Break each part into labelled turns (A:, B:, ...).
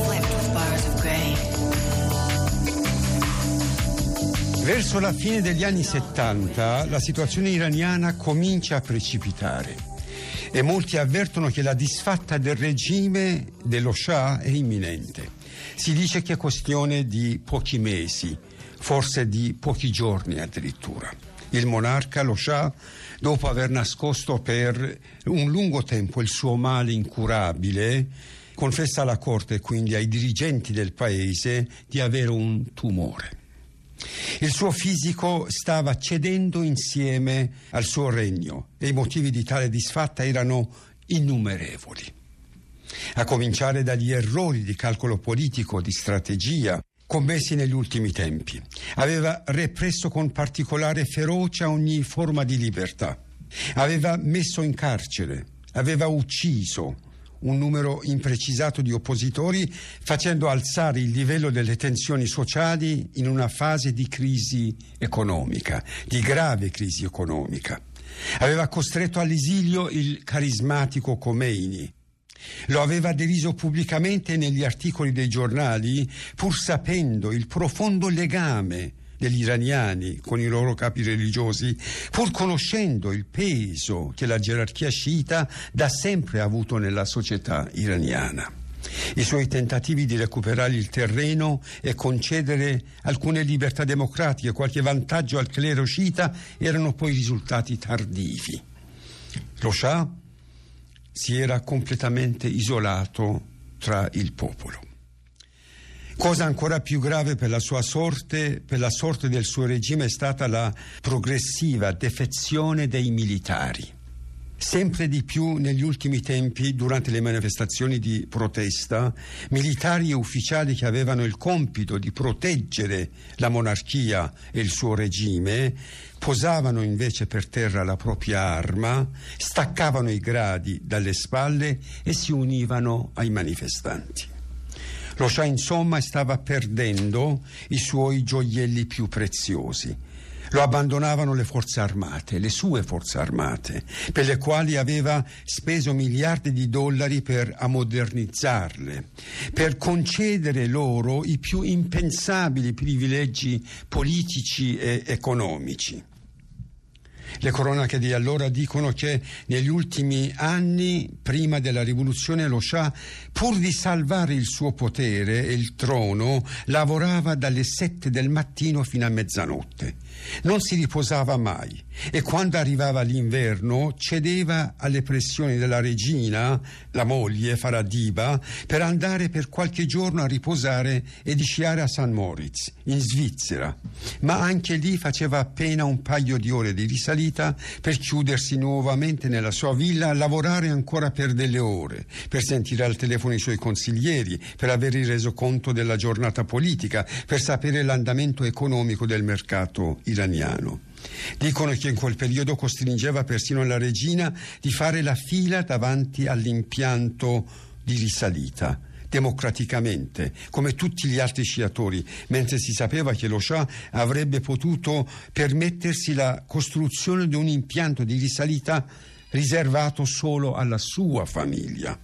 A: Slipped with bars of gray.
B: Verso la fine degli anni 70 la situazione iraniana comincia a precipitare e molti avvertono che la disfatta del regime dello Shah è imminente. Si dice che è questione di pochi mesi, forse di pochi giorni addirittura. Il monarca, lo Shah, dopo aver nascosto per un lungo tempo il suo male incurabile, confessa alla corte e quindi ai dirigenti del paese di avere un tumore. Il suo fisico stava cedendo insieme al suo regno e i motivi di tale disfatta erano innumerevoli. A cominciare dagli errori di calcolo politico, di strategia, commessi negli ultimi tempi. Aveva represso con particolare ferocia ogni forma di libertà. Aveva messo in carcere, aveva ucciso un numero imprecisato di oppositori, facendo alzare il livello delle tensioni sociali in una fase di crisi economica, di grave crisi economica. Aveva costretto all'esilio il carismatico Khomeini. Lo aveva deriso pubblicamente negli articoli dei giornali, pur sapendo il profondo legame degli iraniani con i loro capi religiosi, pur conoscendo il peso che la gerarchia sciita da sempre ha avuto nella società iraniana. I suoi tentativi di recuperare il terreno e concedere alcune libertà democratiche, qualche vantaggio al clero sciita, erano poi risultati tardivi. Lo Shah si era completamente isolato tra il popolo. Cosa ancora più grave per la sua sorte, per la sorte del suo regime, è stata la progressiva defezione dei militari. Sempre di più negli ultimi tempi, durante le manifestazioni di protesta, militari e ufficiali che avevano il compito di proteggere la monarchia e il suo regime, posavano invece per terra la propria arma, staccavano i gradi dalle spalle e si univano ai manifestanti. Lo Shah insomma stava perdendo i suoi gioielli più preziosi. Lo abbandonavano le forze armate, le sue forze armate, per le quali aveva speso miliardi di dollari per ammodernizzarle, per concedere loro i più impensabili privilegi politici e economici. Le cronache di allora dicono che negli ultimi anni, prima della rivoluzione, lo Shah, pur di salvare il suo potere e il trono, lavorava dalle sette del mattino fino a mezzanotte. Non si riposava mai e quando arrivava l'inverno cedeva alle pressioni della regina, la moglie Faradiba, per andare per qualche giorno a riposare e di sciare a San Moritz, in Svizzera. Ma anche lì faceva appena un paio di ore di risalita per chiudersi nuovamente nella sua villa a lavorare ancora per delle ore, per sentire al telefono i suoi consiglieri, per avere il resoconto della giornata politica, per sapere l'andamento economico del mercato iraniano. Dicono che in quel periodo costringeva persino la regina di fare la fila davanti all'impianto di risalita democraticamente, come tutti gli altri sciatori, mentre si sapeva che lo Shah avrebbe potuto permettersi la costruzione di un impianto di risalita riservato solo alla sua famiglia.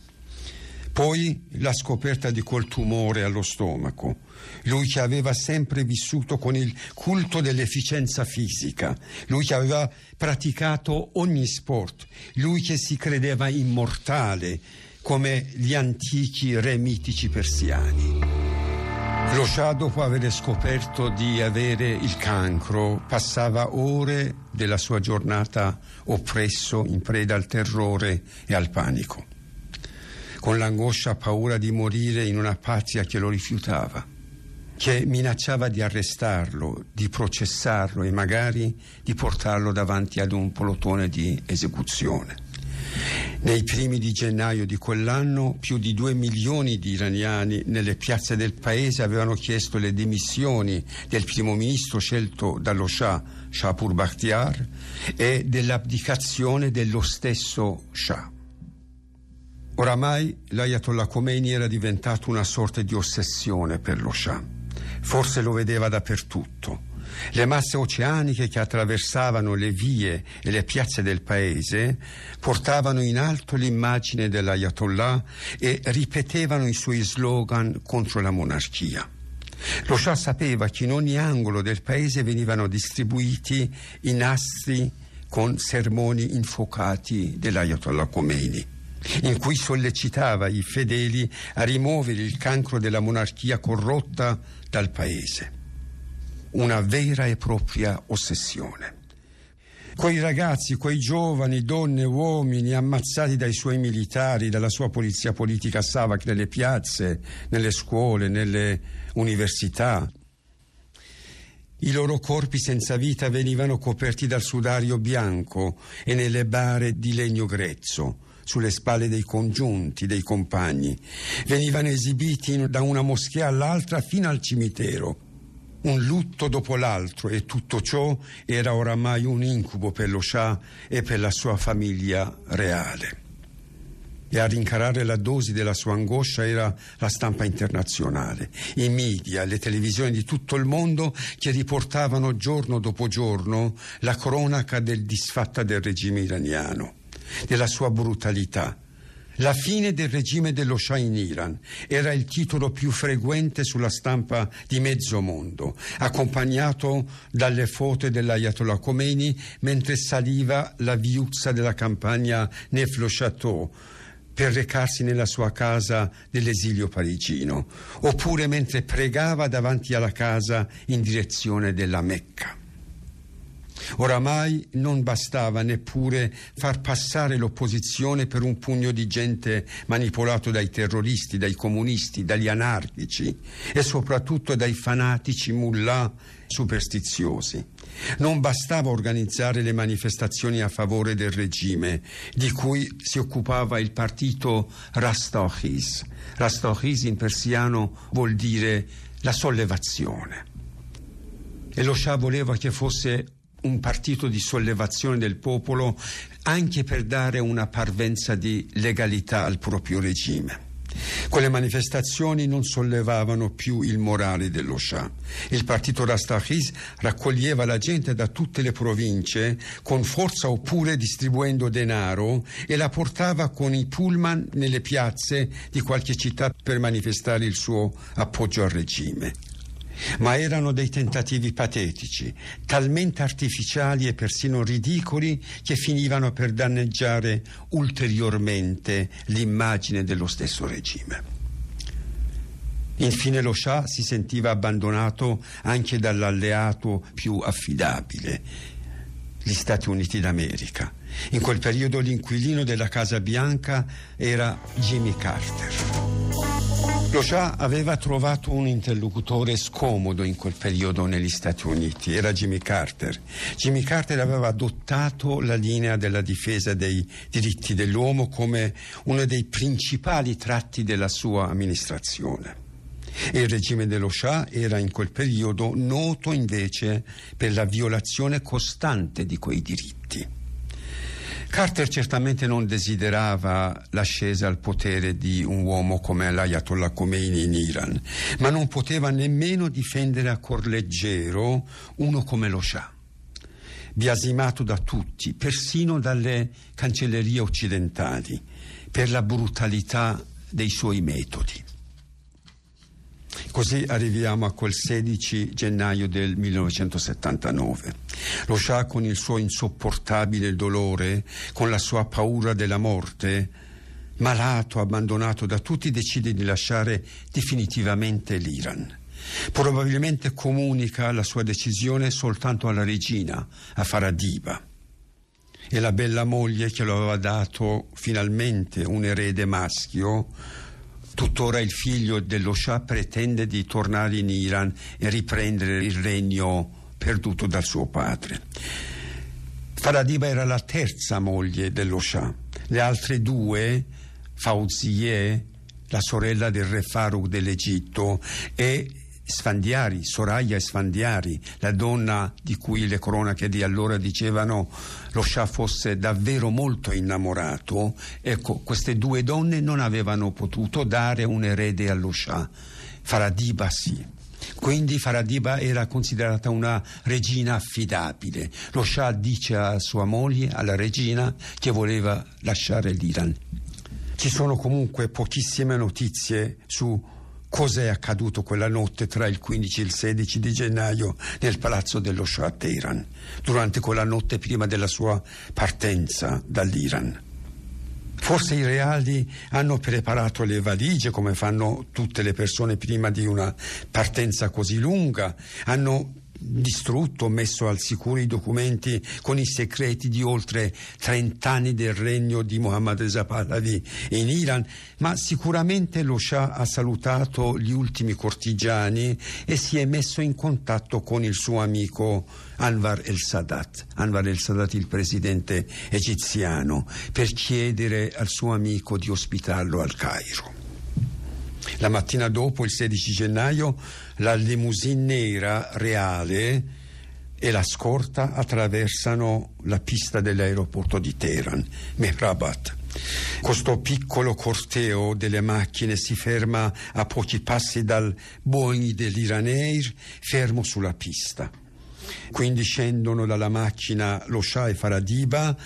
B: Poi la scoperta di quel tumore allo stomaco. Lui che aveva sempre vissuto con il culto dell'efficienza fisica, lui che aveva praticato ogni sport, lui che si credeva immortale come gli antichi re mitici persiani. Lo Shah, dopo aver scoperto di avere il cancro, passava ore della sua giornata oppresso, in preda al terrore e al panico con l'angoscia paura di morire in una patria che lo rifiutava. che minacciava di arrestarlo, di processarlo e magari di portarlo davanti ad un plotone di esecuzione. Nei primi di gennaio di quell'anno più di due milioni di iraniani nelle piazze del paese avevano chiesto le dimissioni del primo ministro scelto dallo Shah, Shahpur Bakhtiar, e dell'abdicazione dello stesso Shah. Oramai l'Ayatollah Khomeini era diventato una sorta di ossessione per lo Shah. Forse lo vedeva dappertutto le masse oceaniche che attraversavano le vie e le piazze del paese portavano in alto l'immagine dell'Ayatollah e ripetevano i suoi slogan contro la monarchia. Lo Shah sapeva che in ogni angolo del paese venivano distribuiti i nastri con sermoni infuocati dell'Ayatollah Khomeini in cui sollecitava i fedeli a rimuovere il cancro della monarchia corrotta dal paese una vera e propria ossessione. Quei ragazzi, quei giovani, donne, uomini ammazzati dai suoi militari, dalla sua polizia politica Savak nelle piazze, nelle scuole, nelle università. I loro corpi senza vita venivano coperti dal sudario bianco e nelle bare di legno grezzo sulle spalle dei congiunti, dei compagni. Venivano esibiti da una moschea all'altra fino al cimitero un lutto dopo l'altro e tutto ciò era oramai un incubo per lo Shah e per la sua famiglia reale. E a rincarare la dosi della sua angoscia era la stampa internazionale, i media, le televisioni di tutto il mondo che riportavano giorno dopo giorno la cronaca del disfatta del regime iraniano, della sua brutalità la fine del regime dello Shah in Iran era il titolo più frequente sulla stampa di mezzo mondo, accompagnato dalle foto dell'Ayatollah Khomeini mentre saliva la viuzza della campagna Neflo Chateau per recarsi nella sua casa dell'esilio parigino, oppure mentre pregava davanti alla casa in direzione della Mecca. Oramai non bastava neppure far passare l'opposizione per un pugno di gente manipolato dai terroristi, dai comunisti, dagli anarchici e soprattutto dai fanatici mullah superstiziosi. Non bastava organizzare le manifestazioni a favore del regime, di cui si occupava il partito Rastochis. Rastochis in persiano vuol dire la sollevazione. E lo Shah voleva che fosse un partito di sollevazione del popolo anche per dare una parvenza di legalità al proprio regime. Quelle manifestazioni non sollevavano più il morale dello Shah. Il partito Rastakhiz raccoglieva la gente da tutte le province con forza oppure distribuendo denaro e la portava con i pullman nelle piazze di qualche città per manifestare il suo appoggio al regime ma erano dei tentativi patetici, talmente artificiali e persino ridicoli che finivano per danneggiare ulteriormente l'immagine dello stesso regime. Infine lo Shah si sentiva abbandonato anche dall'alleato più affidabile, gli Stati Uniti d'America. In quel periodo l'inquilino della Casa Bianca era Jimmy Carter. Shah aveva trovato un interlocutore scomodo in quel periodo negli Stati Uniti, era Jimmy Carter. Jimmy Carter aveva adottato la linea della difesa dei diritti dell'uomo come uno dei principali tratti della sua amministrazione. il regime dello Shah era in quel periodo noto invece per la violazione costante di quei diritti. Carter certamente non desiderava l'ascesa al potere di un uomo come l'Ayatollah Khomeini in Iran, ma non poteva nemmeno difendere a cuor leggero uno come lo Shah biasimato da tutti, persino dalle cancellerie occidentali, per la brutalità dei suoi metodi. Così arriviamo a quel 16 gennaio del 1979. Lo Shah con il suo insopportabile dolore, con la sua paura della morte, malato, abbandonato da tutti, decide di lasciare definitivamente l'Iran. Probabilmente comunica la sua decisione soltanto alla regina, a Faradiva. E la bella moglie che lo aveva dato finalmente un erede maschio Tuttora il figlio dello Shah pretende di tornare in Iran e riprendere il regno perduto dal suo padre. Faradiba era la terza moglie dello Shah. Le altre due, Fauzieh, la sorella del re Farouk dell'Egitto, e Sfandiari, Soraya Sfandiari, la donna di cui le cronache di allora dicevano lo Shah fosse davvero molto innamorato, ecco, queste due donne non avevano potuto dare un erede allo Shah. Faradiba sì. Quindi Faradiba era considerata una regina affidabile. Lo Shah dice a sua moglie, alla regina, che voleva lasciare l'Iran. Ci sono comunque pochissime notizie su Cos'è accaduto quella notte tra il 15 e il 16 di gennaio nel palazzo dello Shah a Teheran, durante quella notte prima della sua partenza dall'Iran? Forse i reali hanno preparato le valigie come fanno tutte le persone prima di una partenza così lunga, hanno distrutto, messo al sicuro i documenti con i segreti di oltre 30 anni del regno di Mohammad Reza Pahlavi in Iran, ma sicuramente lo Shah ha salutato gli ultimi cortigiani e si è messo in contatto con il suo amico Anwar el-Sadat, Anwar el-Sadat il presidente egiziano, per chiedere al suo amico di ospitarlo al Cairo. La mattina dopo, il 16 gennaio, la limousine nera reale e la scorta attraversano la pista dell'aeroporto di Teheran, Mehrabat. Questo piccolo corteo delle macchine si ferma a pochi passi dal Boeing dell'Iraneir, fermo sulla pista. Quindi scendono dalla macchina lo Shah e Faradiba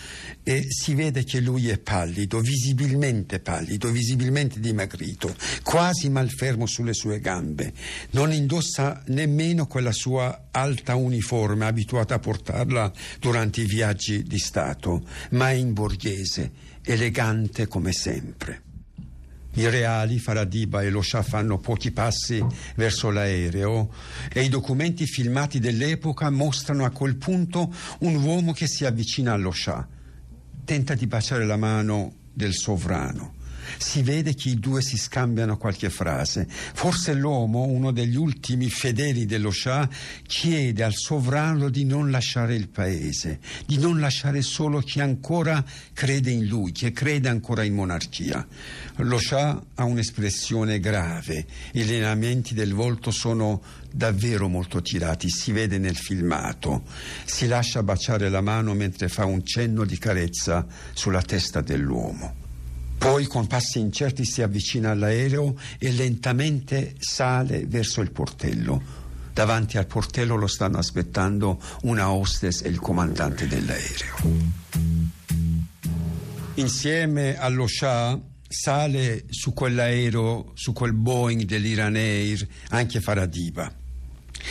B: e si vede che lui è pallido, visibilmente pallido, visibilmente dimagrito, quasi malfermo sulle sue gambe. Non indossa nemmeno quella sua alta uniforme abituata a portarla durante i viaggi di Stato, ma è in borghese, elegante come sempre. I reali, Faradiba e lo Shah fanno pochi passi verso l'aereo e i documenti filmati dell'epoca mostrano a quel punto un uomo che si avvicina allo Shah. Tenta di baciare la mano del sovrano si vede che i due si scambiano qualche frase. Forse l'uomo, uno degli ultimi fedeli dello Shah, chiede al sovrano di non lasciare il paese, di non lasciare solo chi ancora crede in lui, che crede ancora in monarchia. Lo Shah ha un'espressione grave, i lineamenti del volto sono davvero molto tirati, si vede nel filmato. Si lascia baciare la mano mentre fa un cenno di carezza sulla testa dell'uomo. Poi con passi incerti si avvicina all'aereo e lentamente sale verso il portello. Davanti al portello lo stanno aspettando una hostess e il comandante dell'aereo. Insieme allo Shah sale su quell'aereo, su quel Boeing dell'Iran Air, anche Faradiba.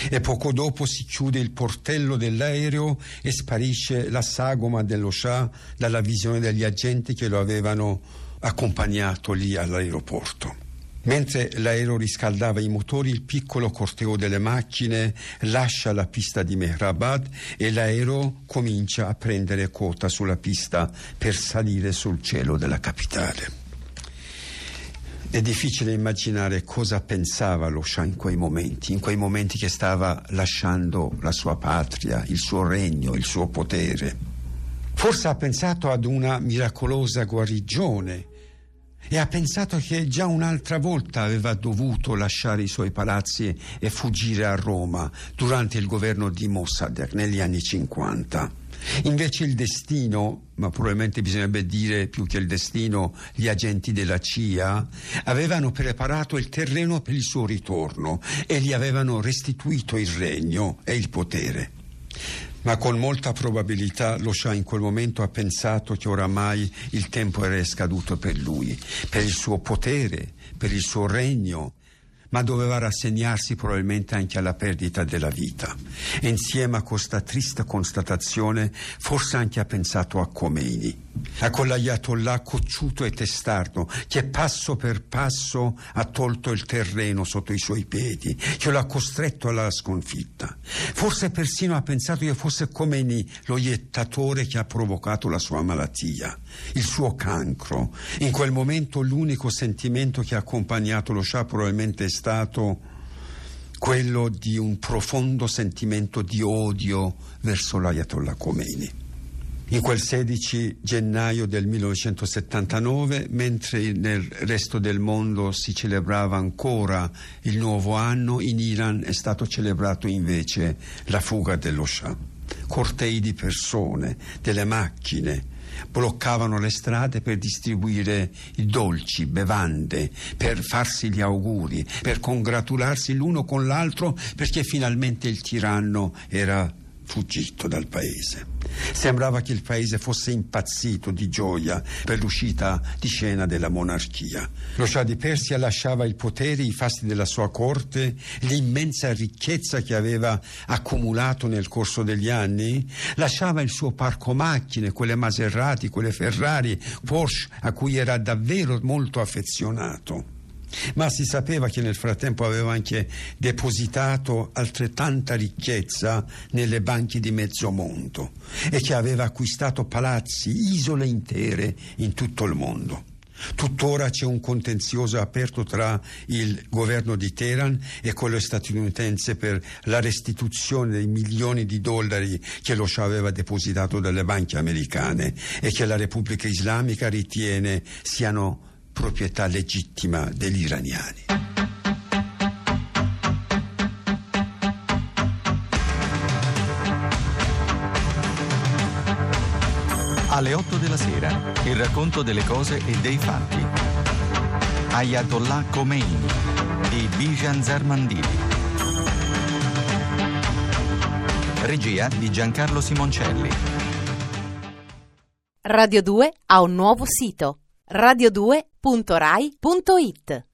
B: E poco dopo si chiude il portello dell'aereo e sparisce la sagoma dello Shah dalla visione degli agenti che lo avevano accompagnato lì all'aeroporto. Mentre l'aereo riscaldava i motori, il piccolo corteo delle macchine lascia la pista di Mehrabad e l'aereo comincia a prendere quota sulla pista per salire sul cielo della capitale. È difficile immaginare cosa pensava lo Shah in quei momenti, in quei momenti che stava lasciando la sua patria, il suo regno, il suo potere. Forse ha pensato ad una miracolosa guarigione e ha pensato che già un'altra volta aveva dovuto lasciare i suoi palazzi e fuggire a Roma durante il governo di Mossadegh negli anni 50. Invece il destino, ma probabilmente bisognerebbe dire più che il destino, gli agenti della CIA, avevano preparato il terreno per il suo ritorno e gli avevano restituito il regno e il potere ma con molta probabilità lo Shah in quel momento ha pensato che oramai il tempo era scaduto per lui, per il suo potere, per il suo regno, ma doveva rassegnarsi probabilmente anche alla perdita della vita. Insieme a questa triste constatazione forse anche ha pensato a Khomeini. A quell'ayatollah cocciuto e testardo che passo per passo ha tolto il terreno sotto i suoi piedi, che lo ha costretto alla sconfitta. Forse persino ha pensato che fosse Khomeini lo iettatore che ha provocato la sua malattia, il suo cancro. In quel momento l'unico sentimento che ha accompagnato lo Shah probabilmente è stato quello di un profondo sentimento di odio verso l'Ayatollah Khomeini. In quel 16 gennaio del 1979, mentre nel resto del mondo si celebrava ancora il nuovo anno, in Iran è stato celebrato invece la fuga dello Shah. Cortei di persone, delle macchine, bloccavano le strade per distribuire i dolci, bevande, per farsi gli auguri, per congratularsi l'uno con l'altro perché finalmente il tiranno era fuggito dal paese. Sembrava che il paese fosse impazzito di gioia per l'uscita di scena della monarchia. Lo Shah di Persia lasciava il potere, i fasti della sua corte, l'immensa ricchezza che aveva accumulato nel corso degli anni, lasciava il suo parco macchine, quelle Maserati, quelle Ferrari, Porsche a cui era davvero molto affezionato ma si sapeva che nel frattempo aveva anche depositato altrettanta ricchezza nelle banche di mezzo mondo e che aveva acquistato palazzi, isole intere in tutto il mondo. Tuttora c'è un contenzioso aperto tra il governo di Teheran e quello statunitense per la restituzione dei milioni di dollari che lo Shah aveva depositato dalle banche americane e che la Repubblica Islamica ritiene siano proprietà legittima degli iraniani.
C: Alle 8 della sera, il racconto delle cose e dei fatti. Ayatollah Khomeini di Bijan Zarmandini. Regia di Giancarlo Simoncelli.
D: Radio 2 ha un nuovo sito radio2.rai.it